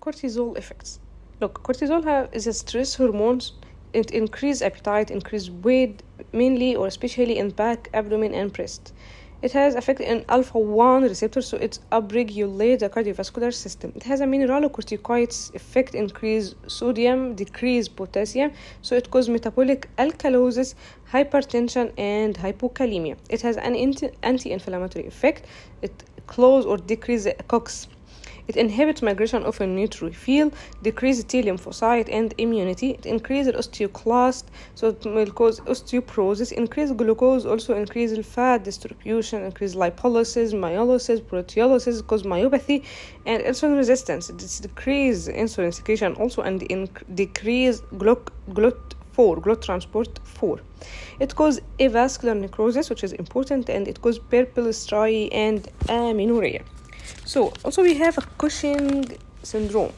cortisol effects. Look cortisol have, is a stress hormone it increases appetite increase weight mainly or especially in back abdomen and breast. It has effect in alpha 1 receptor so it upregulates the cardiovascular system. It has a mineralocorticoids effect increase sodium decrease potassium so it causes metabolic alkalosis hypertension and hypokalemia. It has an anti-inflammatory effect. It close or decrease the cox it inhibits migration of a neutrophil, decreases T lymphocyte and immunity. It increases osteoclast, so it will cause osteoporosis. Increase glucose, also increase fat distribution, increase lipolysis, myolysis, proteolysis, cause myopathy, and insulin resistance. It decreases insulin secretion also and decrease glut glut 4 glut transport 4 it causes avascular necrosis which is important and it causes purple and amenorrhea so also we have a Cushing syndrome.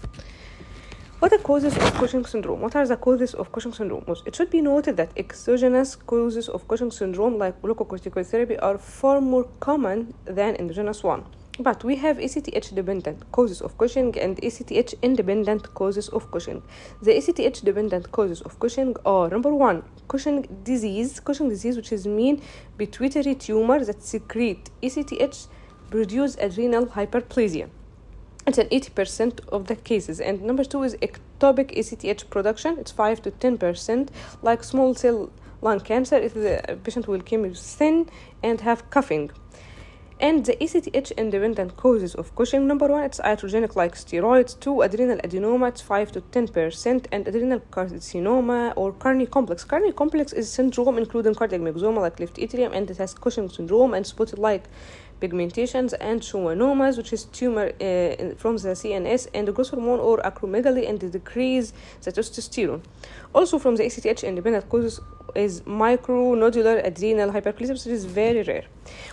What are the causes of Cushing syndrome? What are the causes of Cushing syndrome? It should be noted that exogenous causes of Cushing syndrome like glucocorticoid therapy are far more common than endogenous one. But we have ACTH dependent causes of Cushing and ACTH independent causes of Cushing. The ACTH dependent causes of Cushing are number one, Cushing disease, Cushing disease, which is mean pituitary tumor that secrete ACTH produce adrenal hyperplasia. It's in 80% of the cases. And number two is ectopic ACTH production. It's 5 to 10%, like small cell lung cancer if the patient will come thin and have coughing. And the ACTH independent causes of Cushing number one, it's iatrogenic like steroids, two, adrenal adenoma, it's 5 to 10%, and adrenal carcinoma or Carney complex. Carney complex is syndrome including cardiac myxoma like left atrium, and it has Cushing syndrome and spotted like pigmentations and schwannomas, which is tumor uh, from the CNS, and the growth hormone or acromegaly, and the decrease the testosterone. Also, from the ACTH independent causes is micronodular adrenal hyperplasia, which is very rare.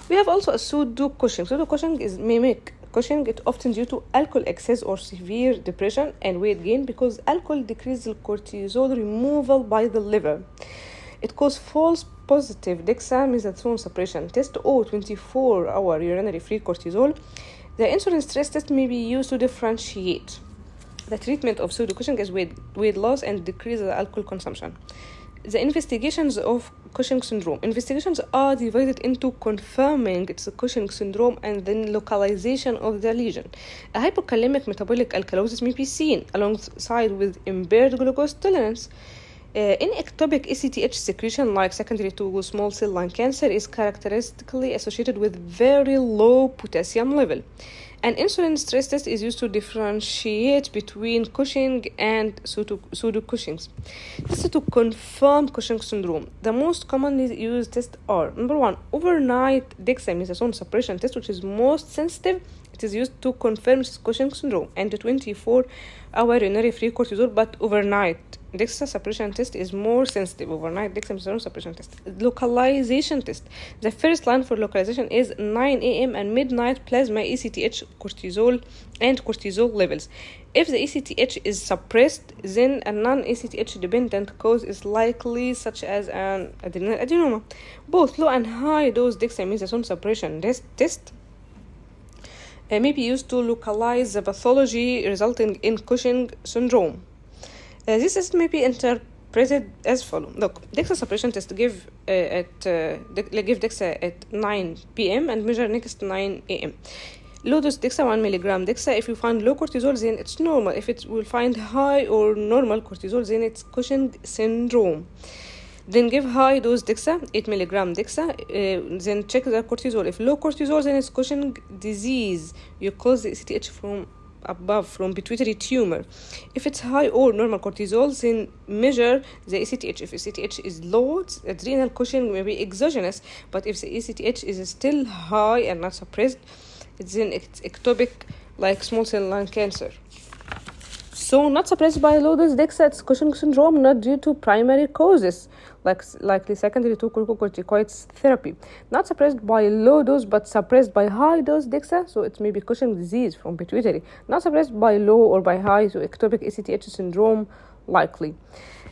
We have also a pseudo Cushing. Pseudo Cushing is mimic Cushing. It often due to alcohol excess or severe depression and weight gain because alcohol decreases the cortisol removal by the liver. It causes false positive dexamethasone suppression test or 24 hour urinary free cortisol. The insulin stress test may be used to differentiate the treatment of pseudo Cushing is weight, weight loss and decrease the alcohol consumption. The investigations of Cushing syndrome. Investigations are divided into confirming it's a Cushing syndrome and then localization of the lesion. A hypokalemic metabolic alkalosis may be seen alongside with impaired glucose tolerance. Uh, in ectopic ACTH secretion, like secondary to small cell lung cancer, is characteristically associated with very low potassium level. An insulin stress test is used to differentiate between Cushing and pseudo, Cushing's. This is to confirm Cushing syndrome. The most commonly used tests are number one, overnight dexamethasone suppression test, which is most sensitive. It is used to confirm Cushing syndrome and the 24 hour urinary free cortisol, but overnight DEXA suppression test is more sensitive overnight dexamethasone suppression test. Localization test. The first line for localization is 9 a.m. and midnight plasma ACTH cortisol and cortisol levels. If the ACTH is suppressed, then a non-ACTH dependent cause is likely, such as an adrenal adenoma. Both low and high dose dexamethasone suppression test, test uh, may be used to localize the pathology resulting in Cushing syndrome. Uh, this is maybe interpreted as follows. Look, DEXA suppression test give uh, at uh, give DEXA at 9 p.m. and measure next 9 a.m. Low dose DEXA 1 milligram DEXA. If you find low cortisol, then it's normal. If it will find high or normal cortisol, then it's Cushing syndrome. Then give high dose DEXA, 8 milligram DEXA. Uh, then check the cortisol. If low cortisol, then it's Cushing disease. You cause the ACTH from above from pituitary tumor. If it's high or normal cortisol, then measure the ACTH. If ACTH is low, adrenal Cushing may be exogenous, but if the ACTH is still high and not suppressed, then it's ectopic like small cell lung cancer. So, not suppressed by low dose DEXA, Cushing syndrome, not due to primary causes like likely secondary to glucocorticoids therapy. Not suppressed by low dose, but suppressed by high dose DEXA, eh? so it may be Cushing disease from pituitary. Not suppressed by low or by high, so ectopic ACTH syndrome likely.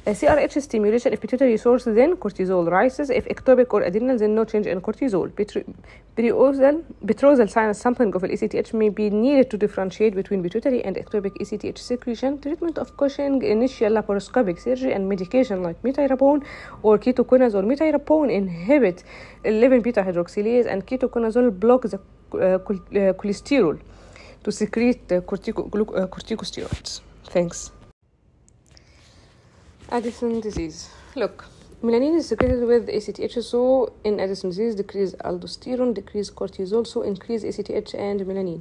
Uh, CRH stimulation, if pituitary source, then cortisol rises. If ectopic or adrenal, then no change in cortisol. Petrosal, petrosal sinus sampling of ACTH may be needed to differentiate between pituitary and ectopic ACTH secretion. Treatment of Cushing, initial laparoscopic surgery, and medication like metyrapone or ketoconazole. Metyrapone inhibit 11 beta hydroxylase, and ketoconazole block the uh, cholesterol to secrete uh, cortico- uh, corticosteroids. Thanks. Addison disease. Look, melanin is secreted with ACTH, so in Addison disease, decrease aldosterone, decrease cortisol, so increase ACTH and melanin.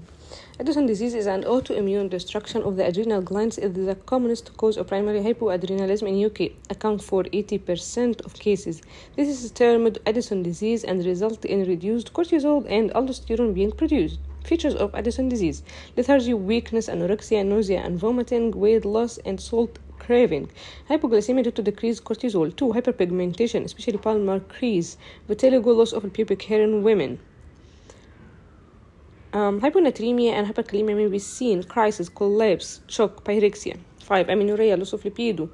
Addison disease is an autoimmune destruction of the adrenal glands. It is the commonest cause of primary hypoadrenalism in UK, account for 80% of cases. This is termed Addison disease and result in reduced cortisol and aldosterone being produced. Features of Addison disease lethargy, weakness, anorexia, nausea and vomiting, weight loss, and salt craving. Hypoglycemia due to decreased cortisol. 2. Hyperpigmentation, especially palmar crease. Vitiligo, loss of pubic hair in women. Um, hyponatremia and hyperkalemia may be seen. Crisis, collapse, shock, pyrexia. 5. Amenorrhea, loss of libido.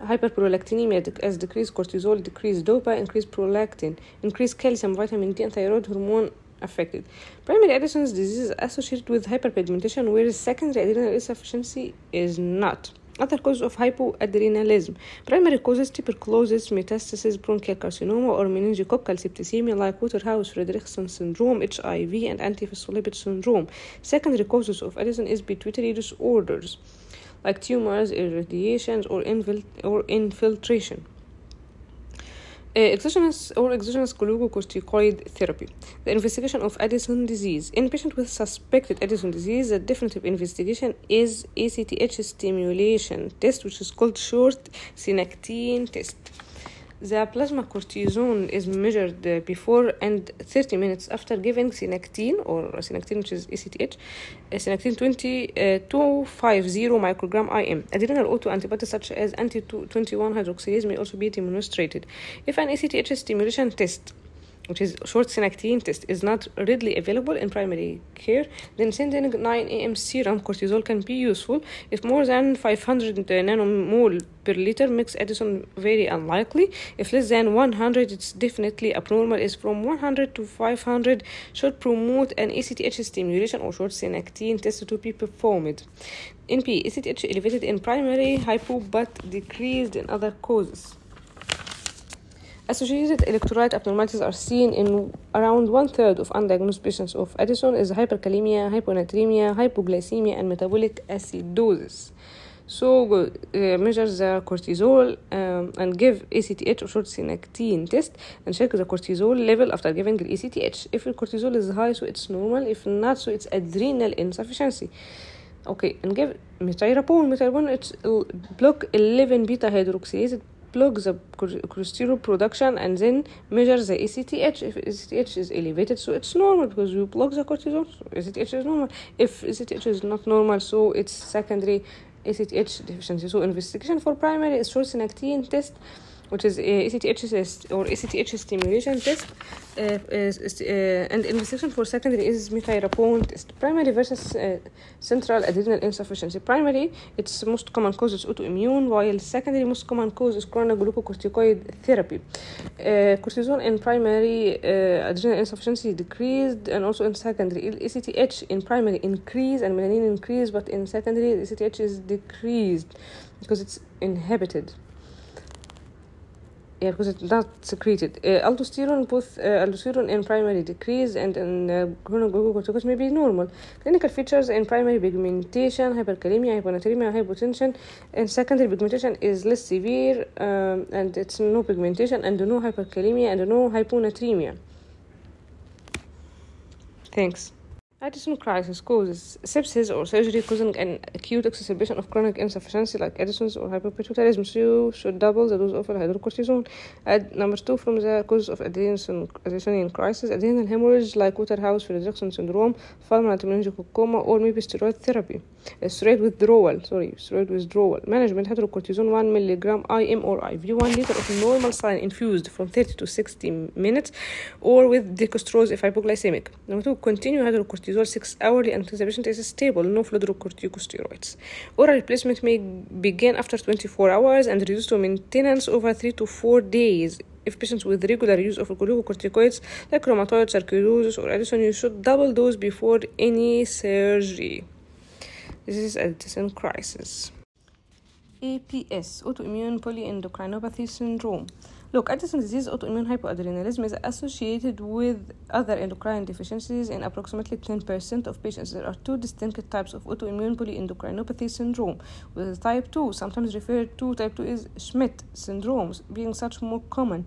Hyperprolactinemia as decreased cortisol, decreased dopa, increased prolactin, increased calcium, vitamin D, and thyroid hormone affected. Primary Addison's disease is associated with hyperpigmentation, whereas secondary adrenal insufficiency is not. Other causes of hypoadrenalism. Primary causes tuberculosis, metastasis, bronchial carcinoma, or meningococcal septicemia like Waterhouse-Friderichsen syndrome, HIV, and antiphospholipid syndrome. Secondary causes of Addison is pituitary disorders like tumors, irradiations, or, infil- or infiltration. Uh, exogenous or exogenous glucocorticoid therapy. The investigation of Addison disease. In patients with suspected Addison disease, the definitive investigation is ACTH stimulation test, which is called short Synacthen test. The plasma cortisone is measured uh, before and 30 minutes after giving Synacthen or Synacthen, which is ACTH, uh, Synacthen 20 uh, 250 microgram IM. Adrenal autoantibodies such as anti 21 hydroxylase may also be demonstrated. If an ACTH stimulation test which is short Synacthen test is not readily available in primary care, then sending 9 am serum cortisol can be useful. If more than 500 uh, nanomole per liter makes Addison very unlikely. If less than 100, it's definitely abnormal. Is from 100 to 500 should promote an ACTH stimulation or short Synacthen test to be performed. NP ACTH elevated in primary hypo but decreased in other causes. Associated electrolyte abnormalities are seen in around one third of undiagnosed patients of Addison is hyperkalemia, hyponatremia, hypoglycemia, and metabolic acidosis. So uh, measure the cortisol um, and give ACTH or short Synacthen test and check the cortisol level after giving the ACTH. If the cortisol is high, so it's normal. If not, so it's adrenal insufficiency. Okay, and give metyrapone. Metyrapone it's block 11 beta hydroxylase block the cholesterol production and then measure the ACTH. If ACTH is elevated, so it's normal because you block the cortisol. So ACTH is normal. If ACTH is not normal, so it's secondary ACTH deficiency. So investigation for primary is short Synacthen test which is ACTH or ACTH stimulation test, uh, is, uh, and investigation for secondary is metyrapone test. Primary versus uh, central adrenal insufficiency. Primary, its most common cause is autoimmune, while secondary most common cause is chronic glucocorticoid therapy. cortisol in primary adrenal insufficiency decreased, and also in secondary. ACTH in primary increase and melanin increase, but in secondary, ACTH is decreased because it's inhibited yeah, because it's not secreted. Uh, aldosterone, both uh, aldosterone in primary decrease and in uh, glucocorticoids may be normal. Clinical features in primary pigmentation, hyperkalemia, hyponatremia, hypotension. and secondary pigmentation is less severe um, and it's no pigmentation and no hyperkalemia and no hyponatremia. Thanks. Addison crisis causes sepsis or surgery causing an acute exacerbation of chronic insufficiency like Addison's or hypopituitarism. So you should double the dose of hydrocortisone. Add number two from the causes of Addison, Addisonian crisis, adrenal hemorrhage like Waterhouse Friderichsen syndrome, fulminant meningococcemia, or maybe steroid therapy. Steroid withdrawal sorry steroid withdrawal. Management hydrocortisone 1 milligram IM or IV 1 liter of normal saline infused from 30 to 60 minutes or with dextrose if hypoglycemic. Number 2 continue hydrocortisone 6 hourly until the patient is stable no fluorocorticosteroids oral replacement may begin after 24 hours and reduce to maintenance over 3 to 4 days. If patients with regular use of glucocorticoids like rheumatoid sarcoidosis or Addison, you should double dose before any surgery. This is a Addison crisis. APS, autoimmune polyendocrinopathy syndrome. Look, Addison disease autoimmune hypoadrenalism is associated with other endocrine deficiencies in approximately 10% of patients. There are two distinct types of autoimmune polyendocrinopathy syndrome. With type 2, sometimes referred to type 2 is Schmidt syndrome, being such more common.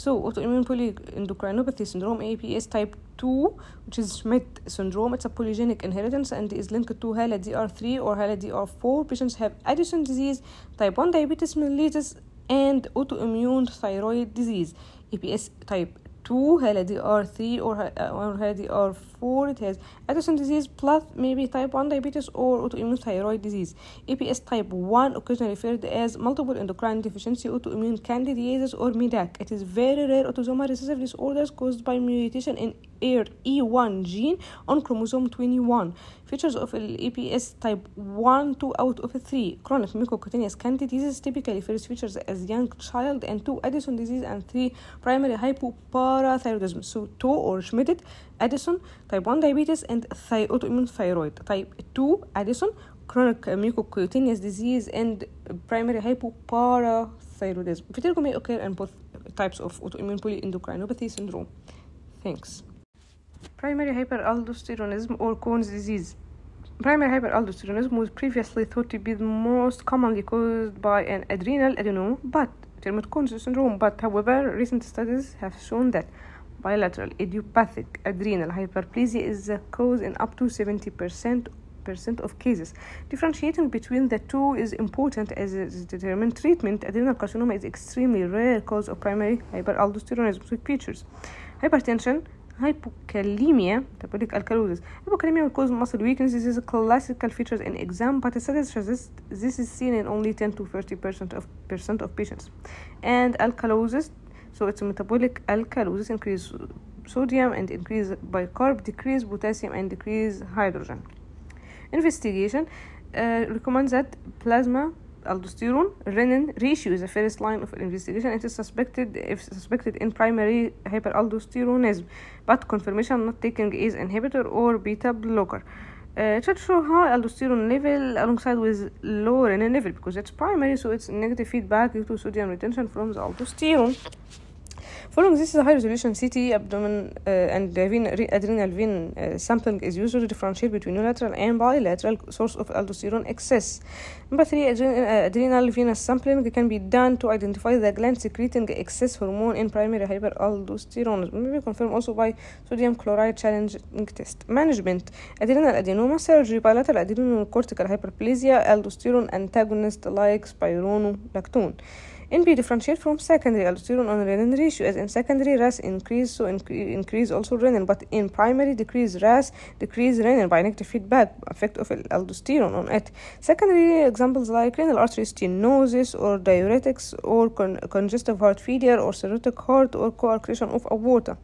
So, autoimmune polyendocrinopathy syndrome, APS type 2, which is Schmidt syndrome, it's a polygenic inheritance and is linked to HALA DR3 or HALA DR4. Patients have Addison disease, type 1 diabetes mellitus, and autoimmune thyroid disease APS type 2 HALA DR3 or, uh, or HALA DR4 it has Addison disease plus maybe type 1 diabetes or autoimmune thyroid disease APS type 1 occasionally referred as multiple endocrine deficiency autoimmune candidiasis or MEDAC it is very rare autosomal recessive disorders caused by mutation in E1 gene on chromosome 21 features of APS type 1 2 out of 3 chronic mucocutaneous candidiasis typically first features as young child and 2 Addison disease and 3 primary hypoparathyroidism so 2 or Schmidt Addison type 1 diabetes and thi- autoimmune thyroid type 2 Addison chronic mucocutaneous disease and primary hypoparathyroidism. Vitiligo may occur in both types of autoimmune polyendocrinopathy syndrome. Thanks. Primary hyperaldosteronism or Conn's disease. Primary hyperaldosteronism was previously thought to be the most commonly caused by an adrenal adenoma, but termed Crohn's syndrome. But however, recent studies have shown that bilateral idiopathic adrenal hyperplasia is the cause in up to 70% of cases. Differentiating between the two is important as it determines treatment. Adrenal carcinoma is extremely rare cause of primary hyperaldosteronism with features. Hypertension, hypokalemia, metabolic alkalosis. Hypokalemia will cause muscle weakness. This is a classical features in exam, but studies suggest this is seen in only 10 to 30 percent of percent of patients. And alkalosis, so it's a metabolic alkalosis, increase sodium and increase bicarb, decrease potassium and decrease hydrogen. Investigation uh, recommends that plasma aldosterone renin ratio is the first line of investigation. It is suspected if suspected in primary hyperaldosteronism but confirmation not taking ACE inhibitor or beta blocker. Uh, it should show high aldosterone level alongside with low renin level because it's primary so it's negative feedback due to sodium retention from the aldosterone Following this, a high resolution CT abdomen uh, and vein, adrenal vein uh, sampling is used to differentiate between unilateral and bilateral source of aldosterone excess. Number three, adren uh, adrenal venous sampling can be done to identify the gland secreting excess hormone in primary hyperaldosteronism. Maybe confirmed also by sodium chloride challenging test. Management: adrenal adenoma surgery, bilateral adrenal cortical hyperplasia, aldosterone antagonist like spironolactone. NP differentiate from secondary aldosterone on renin ratio as in secondary RAS increase so increase also renin but in primary decrease RAS decrease renin by negative feedback effect of aldosterone on it. Secondary examples like renal artery stenosis or diuretics or con congestive heart failure or cirrhotic heart or coarctation of aorta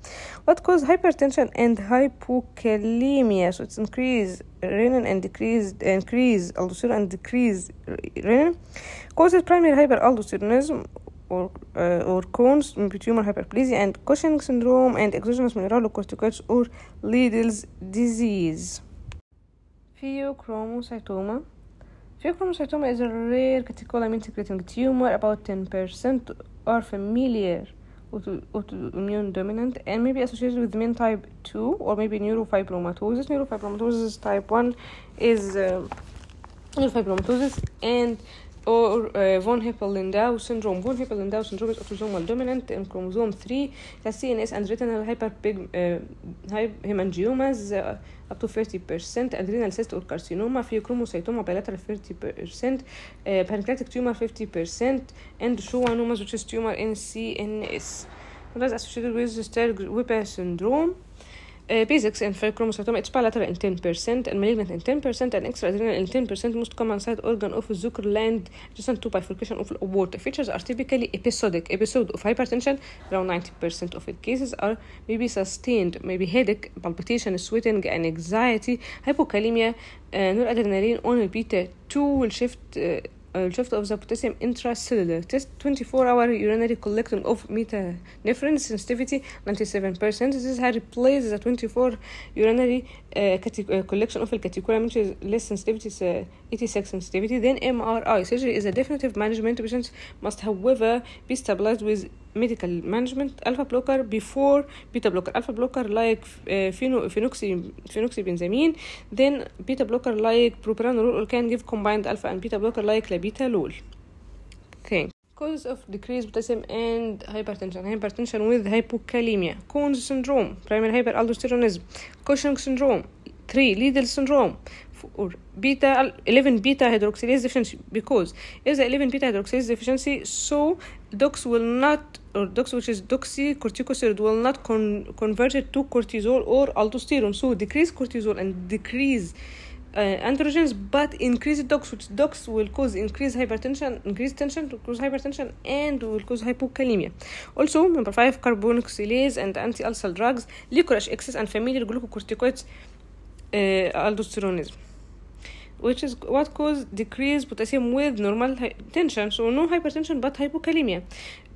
what cause hypertension and hypokalemia? So it's increase renin and decreased increase aldosterone and decrease renin causes primary hyperaldosteronism or uh, or Conn's tumor hyperplasia and Cushing syndrome and exogenous mineralocorticoids or Liddle's disease. Pheochromocytoma. Pheochromocytoma is a rare catecholamine secreting tumor. About 10% are familiar autoimmune dominant and maybe associated with MEN type 2 or maybe neurofibromatosis. Neurofibromatosis type 1 is uh, neurofibromatosis and or uh, von Hippel-Lindau syndrome. Von Hippel-Lindau syndrome is autosomal dominant in chromosome 3. It has CNS and retinal hyperpig, uh, hemangiomas uh, up to 30%, adrenal cyst or carcinoma, pheochromocytoma bilateral 30%, uh, pancreatic tumor 50%, and schwannomas which is tumor in CNS. That is associated with Sturge-Weber syndrome. Uh, basics in pheochromocytoma, it's bilateral in 10% and malignant in 10% and extraadrenal in 10% most common side organ of Zuckerkandl adjacent to bifurcation of aorta. Features are typically episodic. Episode of hypertension, around 90% of its cases are maybe sustained, maybe headache, palpitation, sweating, and anxiety, hypokalemia, uh, noradrenaline on beta 2 will shift uh, uh, shift of the potassium intracellular test 24 hour urinary collecting of metanephrine sensitivity 97% this has replaced the 24 urinary uh, cate- uh, collection of الكاتيكولا which is less sensitivity is, uh, 86 sensitivity then MRI surgery is a definitive management patients must however be stabilized with medical management alpha blocker before beta blocker alpha blocker like uh, pheno- phenoxy phenoxybenzamine then beta blocker like propranolol or can give combined alpha and beta blocker like labetalol thank Causes of decreased potassium and hypertension. Hypertension with hypokalemia. Conn's syndrome. Primary hyperaldosteronism. Cushing syndrome. 3. Liddle syndrome. Or beta 11 beta hydroxylase deficiency because if the 11 beta hydroxylase deficiency so dox will not or dox which is doxycorticosteroid will not con- convert it to cortisol or aldosterone. So decrease cortisol and decrease uh, androgens but increase dox which dox will cause increased hypertension increased tension to cause hypertension and will cause hypokalemia. Also number five carbenoxolone and anti-ulcer drugs licorice excess and familiar glucocorticoids uh, aldosteronism which is what cause decreased potassium with normal tension so no hypertension but hypokalemia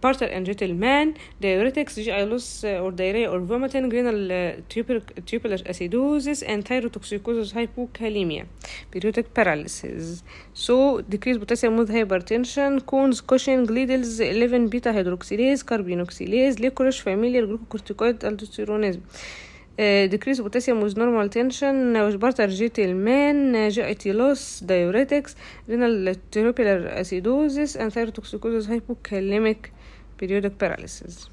Bartter and Gitelman, diuretics, GI loss uh, or diarrhea or vomiting, renal uh, tubular, acidosis, and thyrotoxicosis, hypokalemia, periodic paralysis. So, decreased potassium with hypertension, Conn's, Cushing, Liddle's, 11 beta hydroxylase, carbenoxolone, licorice, familiar glucocorticoid, aldosteronism. Uh, decrease potassium with normal tension, uh, Barter Gentleman, uh, GIT loss, diuretics, renal tubular acidosis, and thyrotoxicosis, hypokalemic periodic paralysis